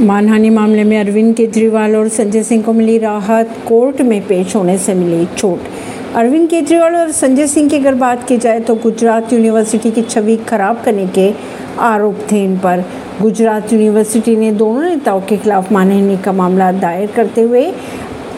मानहानि मामले में अरविंद केजरीवाल और संजय सिंह को मिली राहत। कोर्ट में पेश होने से मिली छूट। अरविंद केजरीवाल और संजय सिंह की अगर बात की जाए तो गुजरात यूनिवर्सिटी की छवि खराब करने के आरोप थे इन पर। गुजरात यूनिवर्सिटी ने दोनों नेताओं के खिलाफ मानहानि का मामला दायर करते हुए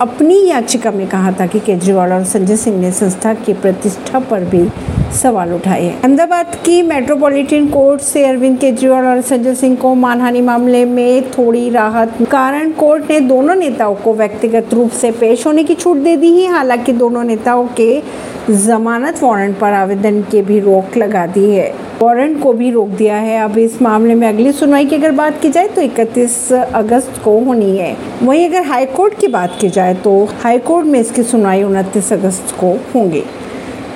अपनी याचिका में कहा था कि केजरीवाल और संजय सिंह ने संस्था की प्रतिष्ठा पर भी सवाल उठाए। अहमदाबाद की मेट्रोपॉलिटन कोर्ट से अरविंद केजरीवाल और संजय सिंह को मानहानि मामले में थोड़ी राहत। कारण कोर्ट ने दोनों नेताओं को व्यक्तिगत रूप से पेश होने की छूट दे दी है। हालाँकि दोनों नेताओं के जमानत वारंट पर आवेदन के भी रोक लगा दी है। वारंट को भी रोक दिया है। अब इस मामले में अगली सुनवाई की अगर बात की जाए तो 31 अगस्त को होनी है। वहीं अगर हाईकोर्ट की बात की जाए तो हाईकोर्ट में इसकी सुनवाई उनतीस अगस्त को होंगी।